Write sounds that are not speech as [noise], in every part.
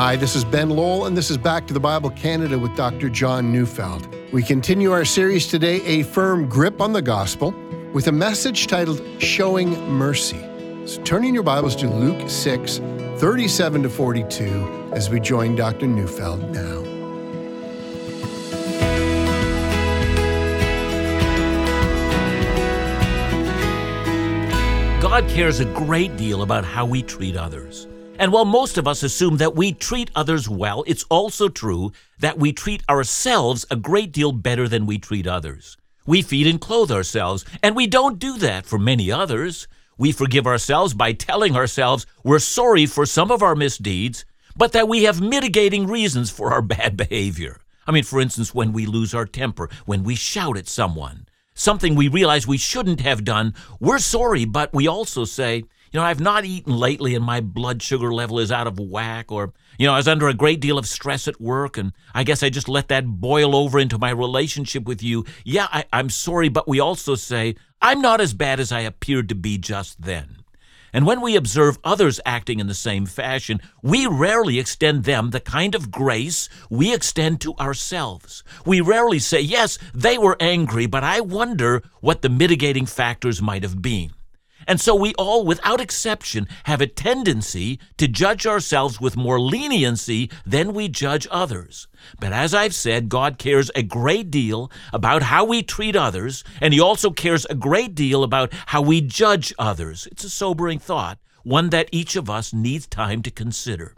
Hi, this is Ben Lowell, and this is Back to the Bible Canada with Dr. John Neufeld. We continue our series today, A Firm Grip on the Gospel, with a message titled Showing Mercy. So turn in your Bibles to Luke 6, 37 to 42, as we join Dr. Neufeld now. God cares a great deal about how we treat others. And while most of us assume that we treat others well, it's also true that we treat ourselves a great deal better than we treat others. We feed and clothe ourselves, and we don't do that for many others. We forgive ourselves by telling ourselves we're sorry for some of our misdeeds, but that we have mitigating reasons for our [laughs] bad behavior. I mean, for instance, when we lose our temper, when we shout at someone, something we realize we shouldn't have done, we're sorry, but we also say, you know, I've not eaten lately and my blood sugar level is out of whack, or, you know, I was under a great deal of stress at work and I guess I just let that boil over into my relationship with you. Yeah, I, I'm sorry, but we also say, I'm not as bad as I appeared to be just then. And when we observe others acting in the same fashion, we rarely extend them the kind of grace we extend to ourselves. We rarely say, Yes, they were angry, but I wonder what the mitigating factors might have been. And so we all, without exception, have a tendency to judge ourselves with more leniency than we judge others. But as I've said, God cares a great deal about how we treat others, and He also cares a great deal about how we judge others. It's a sobering thought, one that each of us needs time to consider.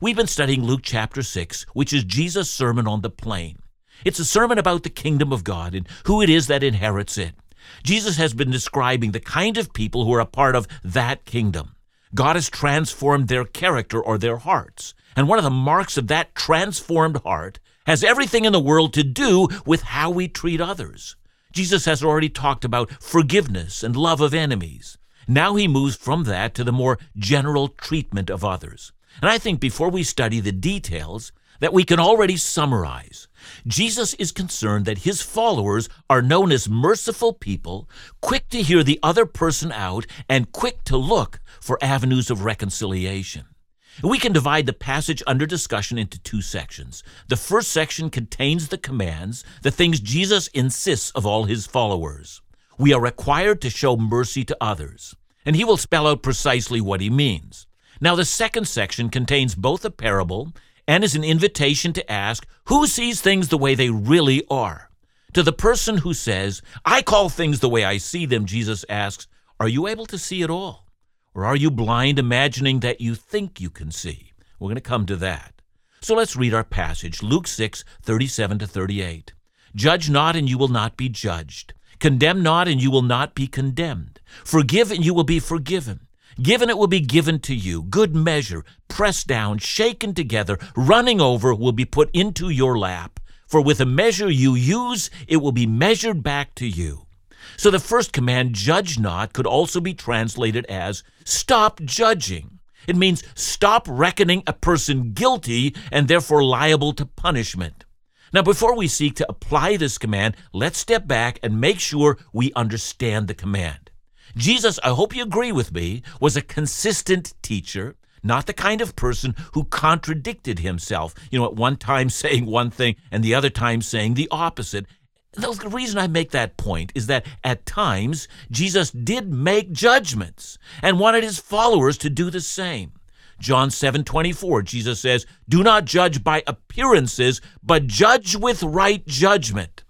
We've been studying Luke chapter 6, which is Jesus' Sermon on the Plain. It's a sermon about the kingdom of God and who it is that inherits it. Jesus has been describing the kind of people who are a part of that kingdom. God has transformed their character or their hearts. And one of the marks of that transformed heart has everything in the world to do with how we treat others. Jesus has already talked about forgiveness and love of enemies. Now he moves from that to the more general treatment of others. And I think before we study the details, that we can already summarize. Jesus is concerned that his followers are known as merciful people, quick to hear the other person out, and quick to look for avenues of reconciliation. We can divide the passage under discussion into two sections. The first section contains the commands, the things Jesus insists of all his followers. We are required to show mercy to others, and he will spell out precisely what he means. Now, the second section contains both a parable and is an invitation to ask who sees things the way they really are. To the person who says, I call things the way I see them, Jesus asks, Are you able to see at all? Or are you blind, imagining that you think you can see? We're going to come to that. So let's read our passage Luke 6, 37 to 38. Judge not, and you will not be judged. Condemn not, and you will not be condemned. Forgive, and you will be forgiven. Given it will be given to you. Good measure, pressed down, shaken together, running over, will be put into your lap. For with the measure you use, it will be measured back to you. So the first command, judge not, could also be translated as stop judging. It means stop reckoning a person guilty and therefore liable to punishment. Now, before we seek to apply this command, let's step back and make sure we understand the command. Jesus, I hope you agree with me, was a consistent teacher, not the kind of person who contradicted himself, you know, at one time [laughs] saying one thing and the other time saying the opposite. The reason I make that point is that at times Jesus did make judgments and wanted his followers to do the same. John 7:24 Jesus says, "Do not judge by appearances, but judge with right judgment."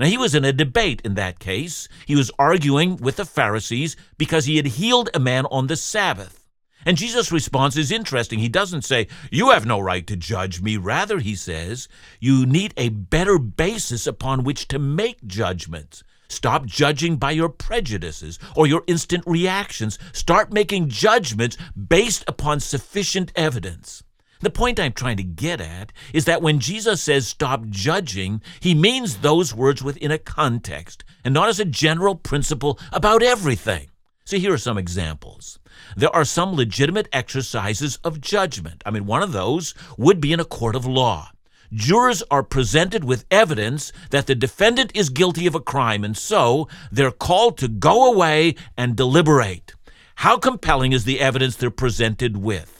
Now, he was in a debate in that case. He was arguing with the Pharisees because he had healed a man on the Sabbath. And Jesus' response is interesting. He doesn't say, You have no right to judge me. Rather, he says, You need a better basis upon which to make judgments. Stop judging by your prejudices or your instant reactions. Start making judgments based upon sufficient evidence. The point I'm trying to get at is that when Jesus says stop judging, he means those words within a context and not as a general principle about everything. So here are some examples. There are some legitimate exercises of judgment. I mean, one of those would be in a court of law. Jurors are presented with evidence that the defendant is guilty of a crime, and so they're called to go away and deliberate. How compelling is the evidence they're presented with?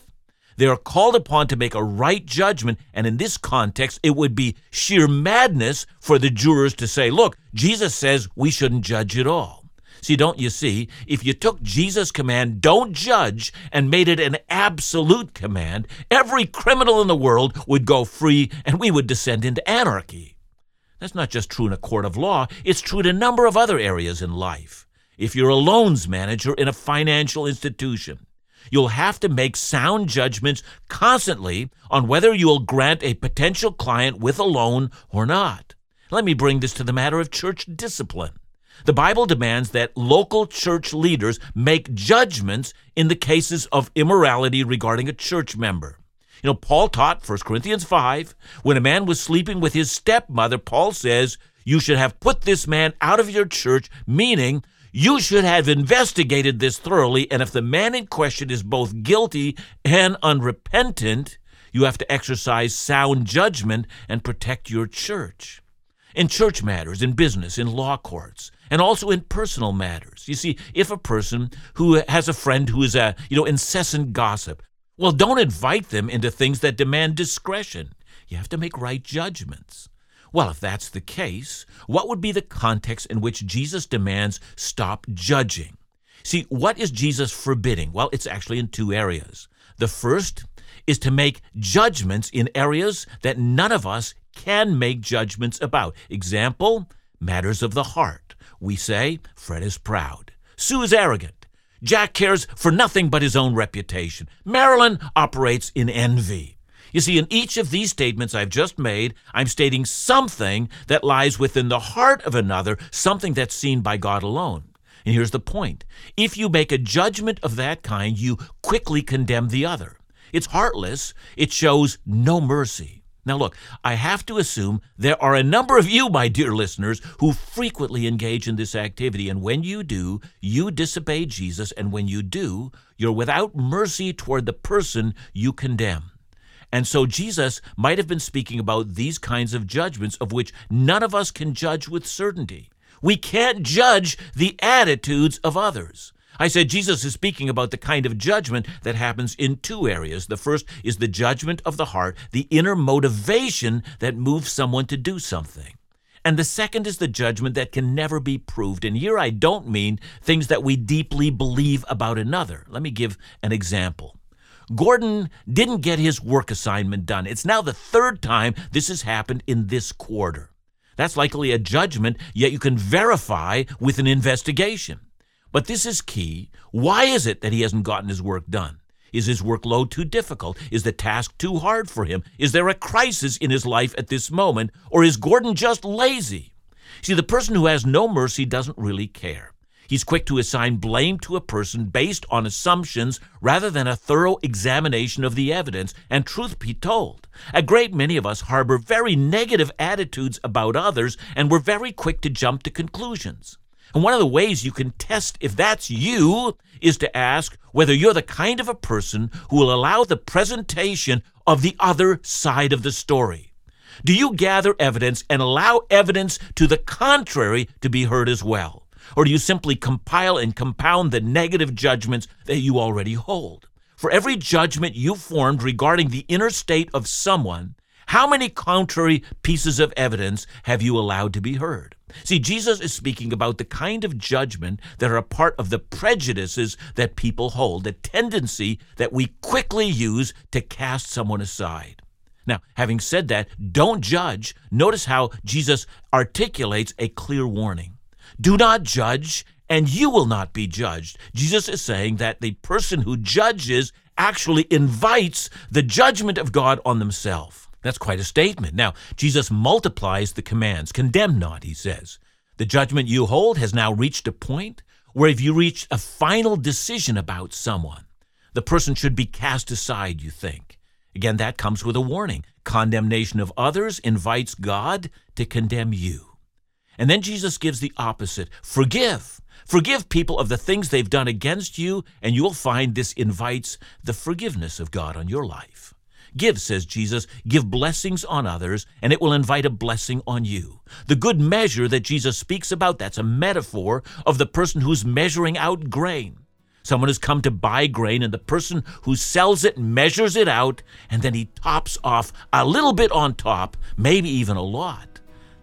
They are called upon to make a right judgment, and in this context, it would be sheer madness for the jurors to say, look, Jesus says we shouldn't judge at all. See, don't you see? If you took Jesus' command, don't judge, and made it an absolute command, every criminal in the world would go free and we would descend into anarchy. That's not just true in a court of law, it's true in a number of other areas in life. If you're a loans manager in a financial institution, you'll have to make sound judgments constantly on whether you'll grant a potential client with a loan or not. Let me bring this to the matter of church discipline. The Bible demands that local church leaders make judgments in the cases of immorality regarding a church member. You know, Paul taught 1 Corinthians 5 when a man was sleeping with his stepmother, Paul says, You should have put this man out of your church, meaning you should have investigated this thoroughly, and if the man in question is both guilty and unrepentant, you have to exercise sound judgment and protect your church. In church matters, in business, in law courts, and also in personal matters. You see, if a person who has a friend who is a, you know, incessant gossip, well, don't invite them into things that demand discretion. You have to make right judgments. Well, if that's the case, what would be the context in which Jesus demands stop judging? See, what is Jesus forbidding? Well, it's actually in two areas. The first is to make judgments in areas that none of us can make judgments about. Example, matters of the heart. We say, Fred is proud. Sue is arrogant. Jack cares for nothing but his own reputation. Marilyn operates in envy. You see, in each of these statements I've just made, I'm stating something that lies within the heart of another, something that's seen by God alone. And here's the point if you make a judgment of that kind, you quickly condemn the other. It's heartless, it shows no mercy. Now, look, I have to assume there are a number of you, my dear listeners, who frequently engage in this activity. And when you do, you disobey Jesus. And when you do, you're without mercy toward the person you condemn. And so Jesus might have been speaking about these kinds of judgments of which none of us can judge with certainty. We can't judge the attitudes of others. I said Jesus is speaking about the kind of judgment that happens in two areas. The first is the judgment of the heart, the inner motivation that moves someone to do something. And the second is the judgment that can never be proved. And here I don't mean things that we deeply believe about another. Let me give an example. Gordon didn't get his work assignment done. It's now the third time this has happened in this quarter. That's likely a judgment, yet you can verify with an investigation. But this is key. Why is it that he hasn't gotten his work done? Is his workload too difficult? Is the task too hard for him? Is there a crisis in his life at this moment? Or is Gordon just lazy? See, the person who has no mercy doesn't really care. He's quick to assign blame to a person based on assumptions rather than a thorough examination of the evidence. And truth be told, a great many of us harbor very negative attitudes about others, and we're very quick to jump to conclusions. And one of the ways you can test if that's you is to ask whether you're the kind of a person who will allow the presentation of the other side of the story. Do you gather evidence and allow evidence to the contrary to be heard as well? Or do you simply compile and compound the negative judgments that you already hold? For every judgment you formed regarding the inner state of someone, how many contrary pieces of evidence have you allowed to be heard? See, Jesus is speaking about the kind of judgment that are a part of the prejudices that people hold, the tendency that we quickly use to cast someone aside. Now, having said that, don't judge. Notice how Jesus articulates a clear warning. Do not judge, and you will not be judged. Jesus is saying that the person who judges actually invites the judgment of God on themselves. That's quite a statement. Now, Jesus multiplies the commands. Condemn not, he says. The judgment you hold has now reached a point where if you reach a final decision about someone, the person should be cast aside, you think. Again, that comes with a warning. Condemnation of others invites God to condemn you. And then Jesus gives the opposite forgive. Forgive people of the things they've done against you, and you'll find this invites the forgiveness of God on your life. Give, says Jesus, give blessings on others, and it will invite a blessing on you. The good measure that Jesus speaks about, that's a metaphor of the person who's measuring out grain. Someone has come to buy grain, and the person who sells it measures it out, and then he tops off a little bit on top, maybe even a lot.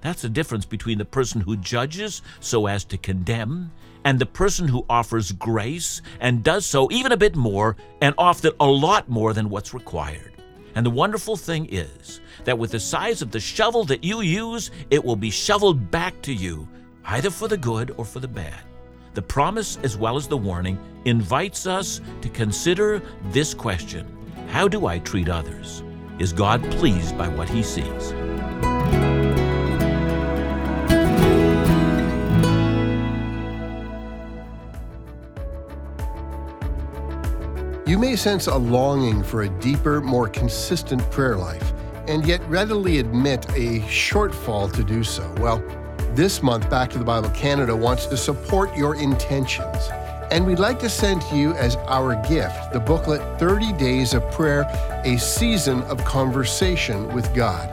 That's the difference between the person who judges so as to condemn and the person who offers grace and does so even a bit more and often a lot more than what's required. And the wonderful thing is that with the size of the shovel that you use, it will be shoveled back to you, either for the good or for the bad. The promise, as well as the warning, invites us to consider this question How do I treat others? Is God pleased by what he sees? You may sense a longing for a deeper, more consistent prayer life, and yet readily admit a shortfall to do so. Well, this month, Back to the Bible Canada wants to support your intentions. And we'd like to send to you as our gift the booklet 30 Days of Prayer, a season of conversation with God.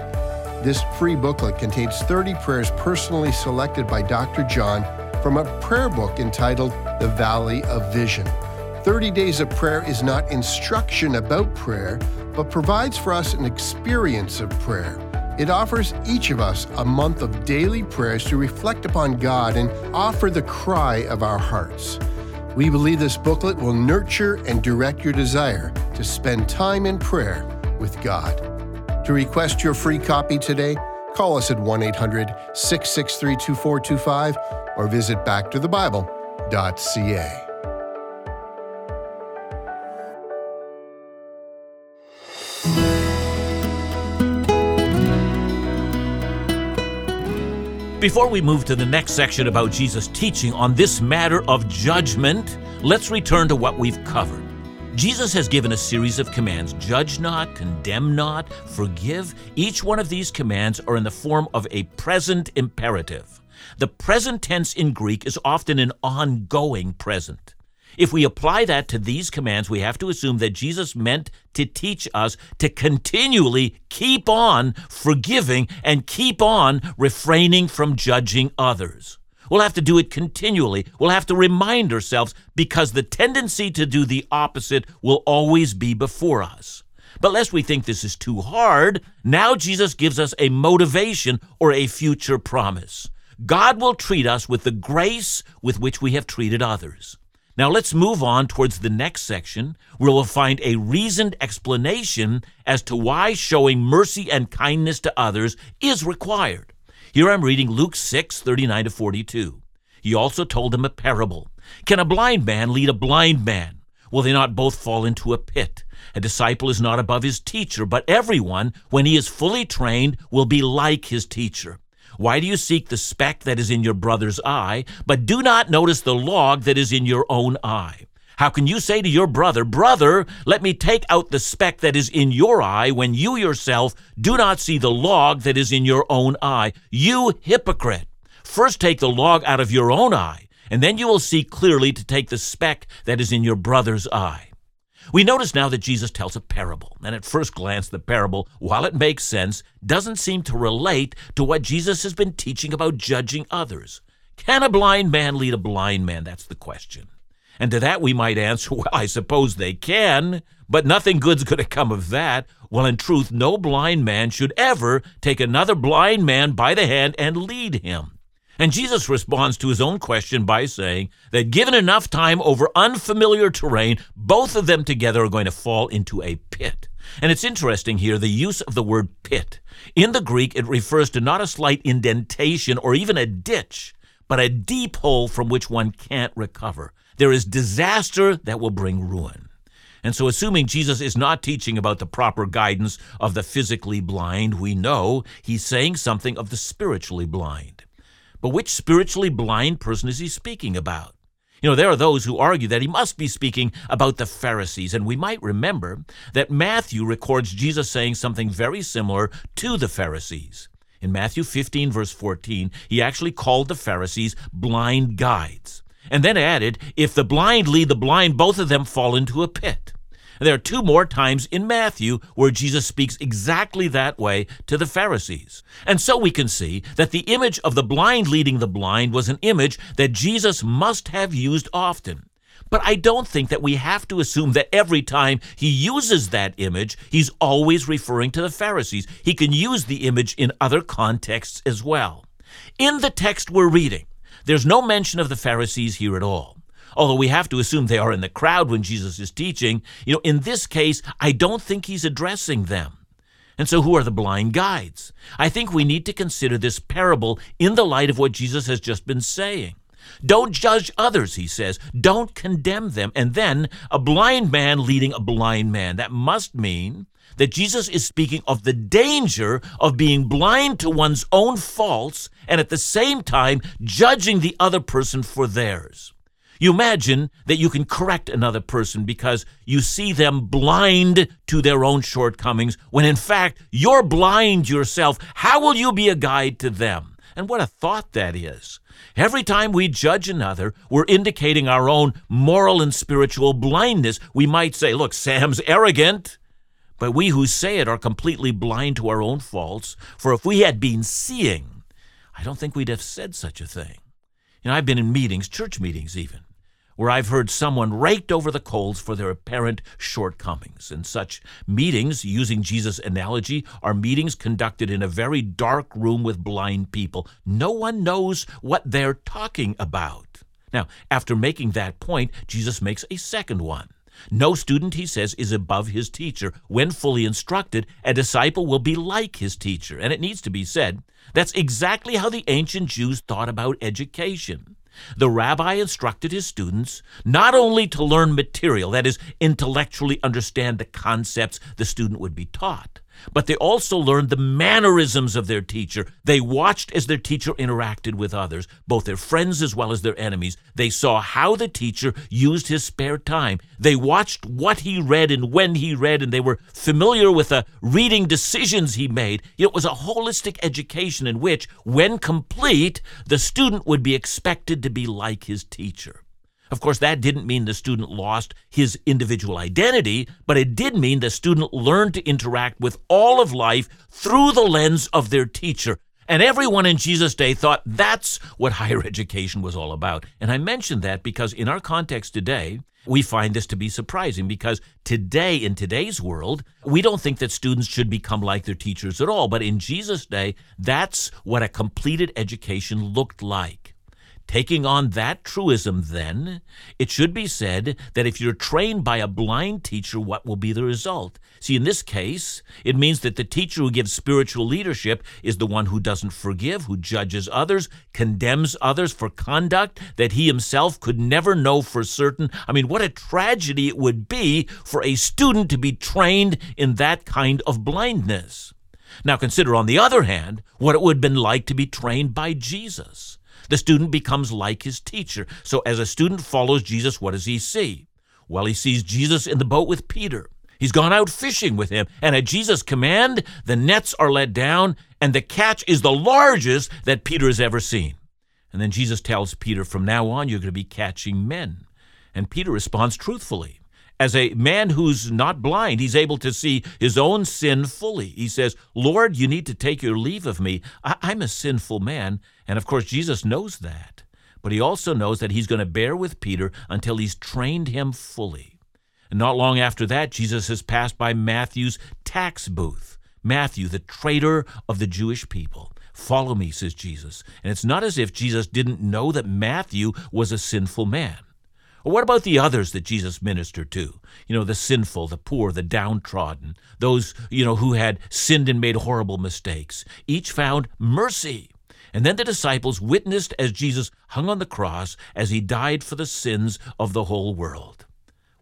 This free booklet contains 30 prayers personally selected by Dr. John from a prayer book entitled The Valley of Vision. 30 Days of Prayer is not instruction about prayer, but provides for us an experience of prayer. It offers each of us a month of daily prayers to reflect upon God and offer the cry of our hearts. We believe this booklet will nurture and direct your desire to spend time in prayer with God. To request your free copy today, call us at 1 800 663 2425 or visit backtothebible.ca. Before we move to the next section about Jesus' teaching on this matter of judgment, let's return to what we've covered. Jesus has given a series of commands judge not, condemn not, forgive. Each one of these commands are in the form of a present imperative. The present tense in Greek is often an ongoing present. If we apply that to these commands, we have to assume that Jesus meant to teach us to continually keep on forgiving and keep on refraining from judging others. We'll have to do it continually. We'll have to remind ourselves because the tendency to do the opposite will always be before us. But lest we think this is too hard, now Jesus gives us a motivation or a future promise. God will treat us with the grace with which we have treated others. Now let's move on towards the next section where we'll find a reasoned explanation as to why showing mercy and kindness to others is required. Here I'm reading Luke 6, 39 to 42. He also told them a parable. Can a blind man lead a blind man? Will they not both fall into a pit? A disciple is not above his teacher, but everyone, when he is fully trained, will be like his teacher. Why do you seek the speck that is in your brother's eye, but do not notice the log that is in your own eye? How can you say to your brother, Brother, let me take out the speck that is in your eye, when you yourself do not see the log that is in your own eye? You hypocrite! First take the log out of your own eye, and then you will see clearly to take the speck that is in your brother's eye. We notice now that Jesus tells a parable, and at first glance, the parable, while it makes sense, doesn't seem to relate to what Jesus has been teaching about judging others. Can a blind man lead a blind man? That's the question. And to that we might answer, [laughs] well, I suppose they can, but nothing good's going to come of that. Well, in truth, no blind man should ever take another blind man by the hand and lead him. And Jesus responds to his own question by saying that given enough time over unfamiliar terrain, both of them together are going to fall into a pit. And it's interesting here the use of the word pit. In the Greek, it refers to not a slight indentation or even a ditch, but a deep hole from which one can't recover. There is disaster that will bring ruin. And so, assuming Jesus is not teaching about the proper guidance of the physically blind, we know he's saying something of the spiritually blind. But which spiritually blind person is he speaking about? You know, there are those who argue that he must be speaking about the Pharisees, and we might remember that Matthew records Jesus saying something very similar to the Pharisees. In Matthew 15, verse 14, he actually called the Pharisees blind guides, and then added, If the blind lead the blind, both of them fall into a pit. There are two more times in Matthew where Jesus speaks exactly that way to the Pharisees. And so we can see that the image of the blind leading the blind was an image that Jesus must have used often. But I don't think that we have to assume that every time he uses that image, he's always referring to the Pharisees. He can use the image in other contexts as well. In the text we're reading, there's no mention of the Pharisees here at all. Although we have to assume they are in the crowd when Jesus is teaching, you know, in this case, I don't think he's addressing them. And so, who are the blind guides? I think we need to consider this parable in the light of what Jesus has just been saying. Don't judge others, he says. Don't condemn them. And then, a blind man leading a blind man. That must mean that Jesus is speaking of the danger of being blind to one's own faults and at the same time judging the other person for theirs. You imagine that you can correct another person because you see them blind to their own shortcomings, when in fact you're blind yourself. How will you be a guide to them? And what a thought that is. Every time we judge another, we're indicating our own moral and spiritual blindness. We might say, look, Sam's arrogant. But we who say it are completely blind to our own faults, for if we had been seeing, I don't think we'd have said such a thing. You know, I've been in meetings, church meetings even, where I've heard someone raked over the coals for their apparent shortcomings. And such meetings, using Jesus' analogy, are meetings conducted in a very dark room with blind people. No one knows what they're talking about. Now, after making that point, Jesus makes a second one. No student, he says, is above his teacher. When fully instructed, a disciple will be like his teacher. And it needs to be said, that's exactly how the ancient Jews thought about education. The rabbi instructed his students not only to learn material, that is, intellectually understand the concepts the student would be taught, but they also learned the mannerisms of their teacher. They watched as their teacher interacted with others, both their friends as well as their enemies. They saw how the teacher used his spare time. They watched what he read and when he read, and they were familiar with the reading decisions he made. It was a holistic education in which, when complete, the student would be expected to be like his teacher. Of course, that didn't mean the student lost his individual identity, but it did mean the student learned to interact with all of life through the lens of their teacher. And everyone in Jesus' day thought that's what higher education was all about. And I mention that because in our context today, we find this to be surprising because today, in today's world, we don't think that students should become like their teachers at all. But in Jesus' day, that's what a completed education looked like. Taking on that truism, then, it should be said that if you're trained by a blind teacher, what will be the result? See, in this case, it means that the teacher who gives spiritual leadership is the one who doesn't forgive, who judges others, condemns others for conduct that he himself could never know for certain. I mean, what a tragedy it would be for a student to be trained in that kind of blindness. Now, consider, on the other hand, what it would have been like to be trained by Jesus. The student becomes like his teacher. So as a student follows Jesus, what does he see? Well, he sees Jesus in the boat with Peter. He's gone out fishing with him, and at Jesus' command, the nets are let down, and the catch is the largest that Peter has ever seen. And then Jesus tells Peter, From now on, you're going to be catching men. And Peter responds truthfully. As a man who's not blind, he's able to see his own sin fully. He says, Lord, you need to take your leave of me. I- I'm a sinful man. And of course, Jesus knows that. But he also knows that he's going to bear with Peter until he's trained him fully. And not long after that, Jesus has passed by Matthew's tax booth. Matthew, the traitor of the Jewish people. Follow me, says Jesus. And it's not as if Jesus didn't know that Matthew was a sinful man. What about the others that Jesus ministered to? You know, the sinful, the poor, the downtrodden, those, you know, who had sinned and made horrible mistakes. Each found mercy. And then the disciples witnessed as Jesus hung on the cross as he died for the sins of the whole world.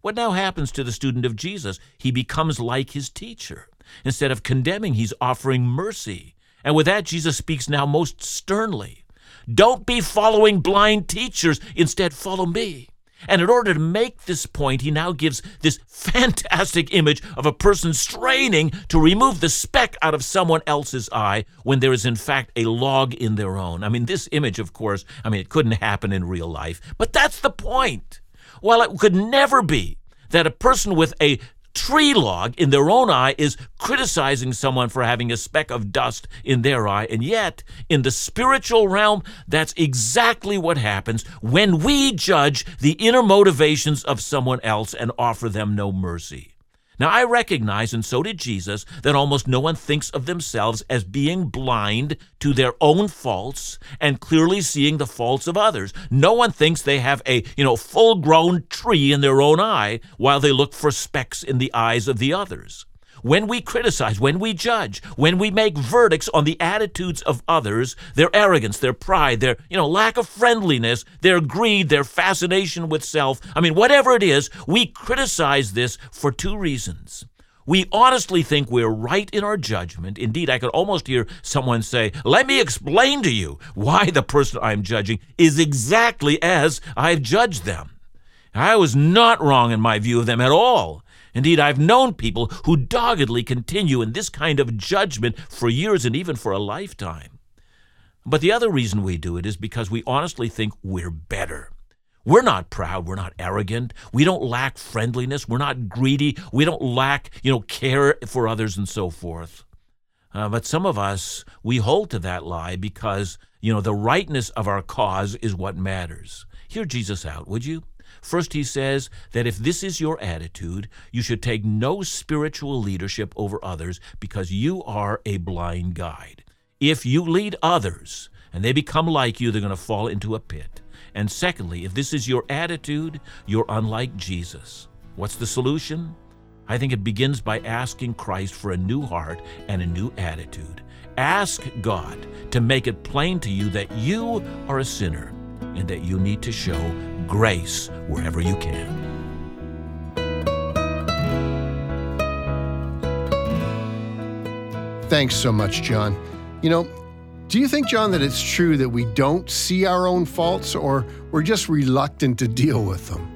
What now happens to the student of Jesus? He becomes like his teacher. Instead of condemning, he's offering mercy. And with that, Jesus speaks now most sternly. Don't be following blind teachers. Instead, follow me. And in order to make this point, he now gives this fantastic image of a person straining to remove the speck out of someone else's eye when there is, in fact, a log in their own. I mean, this image, of course, I mean, it couldn't happen in real life, but that's the point. While it could never be that a person with a tree log in their own eye is criticizing someone for having a speck of dust in their eye. And yet, in the spiritual realm, that's exactly what happens when we judge the inner motivations of someone else and offer them no mercy. Now, I recognize, and so did Jesus, that almost no one thinks of themselves as being blind to their own faults and clearly seeing the faults of others. No one thinks they have a, you know, full-grown tree in their own eye while they look for specks in the eyes of the others when we criticize, when we judge, when we make verdicts on the attitudes of others, their arrogance, their pride, their, you know, lack of friendliness, their greed, their fascination with self, I mean, whatever it is, we criticize this for two reasons. We honestly think we're right in our judgment. Indeed, I could almost hear someone say, Let me explain to you why the person I'm judging is exactly as I've judged them. I was not wrong in my view of them at all. Indeed, I've known people who doggedly continue in this kind of judgment for years and even for a lifetime. But the other reason we do it is because we honestly think we're better. We're not proud. We're not arrogant. We don't lack friendliness. We're not greedy. We don't lack, you know, care for others and so forth. Uh, but some of us, we hold to that lie because, you know, the rightness of our cause is what matters. Hear Jesus out, would you? First, he says that if this is your attitude, you should take no spiritual leadership over others because you are a blind guide. If you lead others and they become like you, they're going to fall into a pit. And secondly, if this is your attitude, you're unlike Jesus. What's the solution? I think it begins by asking Christ for a new heart and a new attitude. Ask God to make it plain to you that you are a sinner and that you need to show grace wherever you can. Thanks so much, John. You know, do you think, John, that it's true that we don't see our own faults or we're just reluctant to deal with them?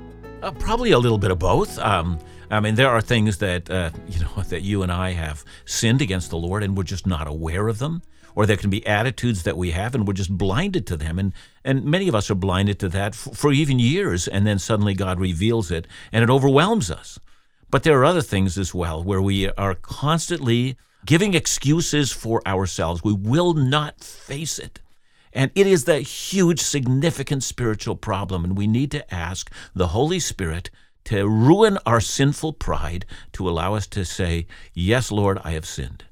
Uh, probably a little bit of both. Um, I mean, there are things that uh, you know [laughs] that you and I have sinned against the Lord, and we're just not aware of them or there can be attitudes that we have and we're just blinded to them. And, and many of us are blinded to that for, for even years, and then suddenly God reveals it and it overwhelms us. But there are other things as well where we are constantly giving excuses for ourselves. We will not face it. And it is that huge, significant spiritual problem. And we need to ask the Holy Spirit to ruin our sinful pride to allow us to say, Yes, Lord, I have sinned.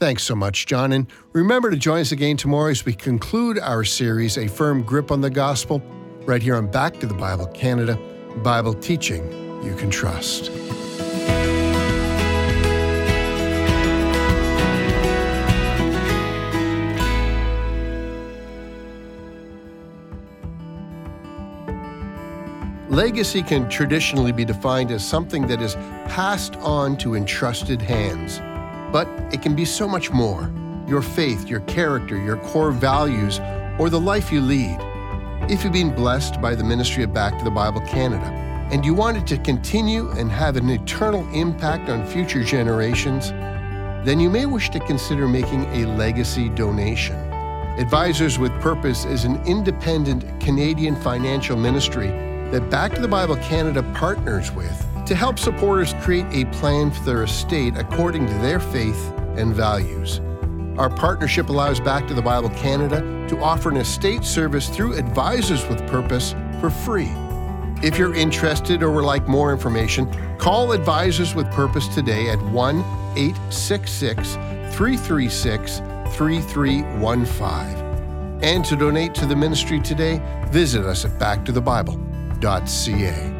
Thanks so much, John. And remember to join us again tomorrow as we conclude our series, A Firm Grip on the Gospel, right here on Back to the Bible Canada, Bible teaching you can trust. Legacy can traditionally be defined as something that is passed on to entrusted hands. But it can be so much more your faith, your character, your core values, or the life you lead. If you've been blessed by the ministry of Back to the Bible Canada and you want it to continue and have an eternal impact on future generations, then you may wish to consider making a legacy donation. Advisors with Purpose is an independent Canadian financial ministry that Back to the Bible Canada partners with to help supporters create a plan for their estate according to their faith and values. Our partnership allows Back to the Bible Canada to offer an estate service through Advisors with Purpose for free. If you're interested or would like more information, call Advisors with Purpose today at 1 866 336 3315. And to donate to the ministry today, visit us at backtothebible.ca.